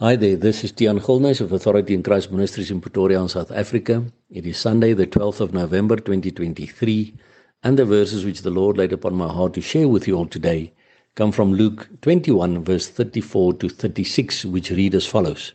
Hi there, this is Tian Gilnys of Authority in Christ Ministries in Pretoria in South Africa. It is Sunday, the 12th of November 2023, and the verses which the Lord laid upon my heart to share with you all today come from Luke 21, verse 34 to 36, which read as follows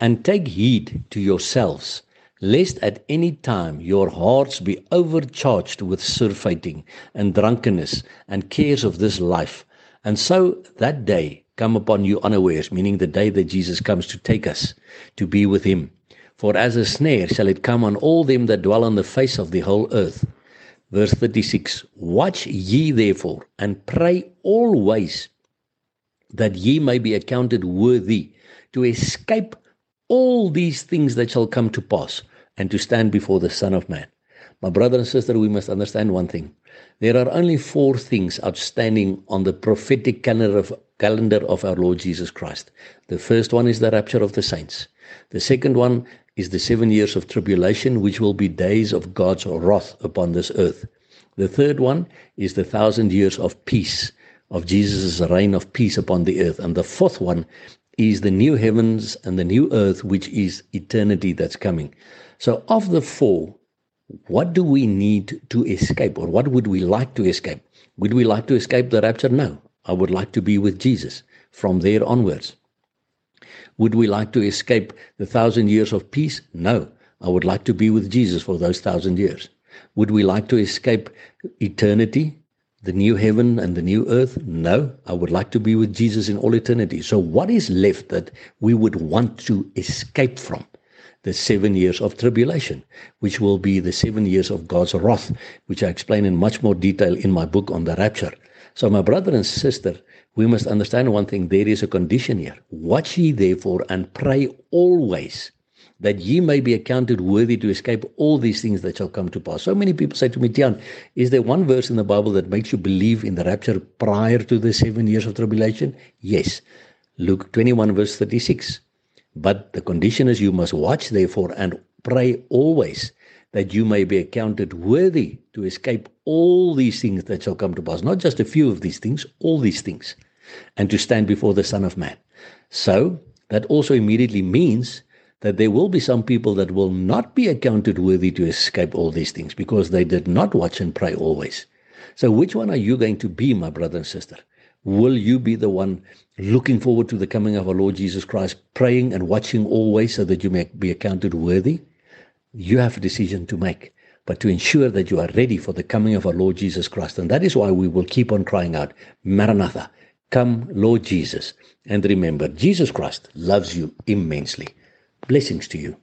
And take heed to yourselves, lest at any time your hearts be overcharged with surfeiting and drunkenness and cares of this life, and so that day come upon you unawares, meaning the day that Jesus comes to take us to be with him. For as a snare shall it come on all them that dwell on the face of the whole earth. Verse 36 Watch ye therefore, and pray always that ye may be accounted worthy to escape all these things that shall come to pass, and to stand before the Son of Man. My brother and sister, we must understand one thing. There are only four things outstanding on the prophetic calendar of, calendar of our Lord Jesus Christ. The first one is the rapture of the saints. The second one is the seven years of tribulation, which will be days of God's wrath upon this earth. The third one is the thousand years of peace, of Jesus' reign of peace upon the earth. And the fourth one is the new heavens and the new earth, which is eternity that's coming. So, of the four, what do we need to escape, or what would we like to escape? Would we like to escape the rapture? No. I would like to be with Jesus from there onwards. Would we like to escape the thousand years of peace? No. I would like to be with Jesus for those thousand years. Would we like to escape eternity, the new heaven and the new earth? No. I would like to be with Jesus in all eternity. So, what is left that we would want to escape from? The seven years of tribulation, which will be the seven years of God's wrath, which I explain in much more detail in my book on the rapture. So, my brother and sister, we must understand one thing there is a condition here. Watch ye therefore and pray always that ye may be accounted worthy to escape all these things that shall come to pass. So many people say to me, Tian, is there one verse in the Bible that makes you believe in the rapture prior to the seven years of tribulation? Yes. Luke 21, verse 36. But the condition is you must watch, therefore, and pray always that you may be accounted worthy to escape all these things that shall come to pass. Not just a few of these things, all these things, and to stand before the Son of Man. So, that also immediately means that there will be some people that will not be accounted worthy to escape all these things because they did not watch and pray always. So, which one are you going to be, my brother and sister? Will you be the one looking forward to the coming of our Lord Jesus Christ, praying and watching always so that you may be accounted worthy? You have a decision to make, but to ensure that you are ready for the coming of our Lord Jesus Christ. And that is why we will keep on crying out, Maranatha, come, Lord Jesus. And remember, Jesus Christ loves you immensely. Blessings to you.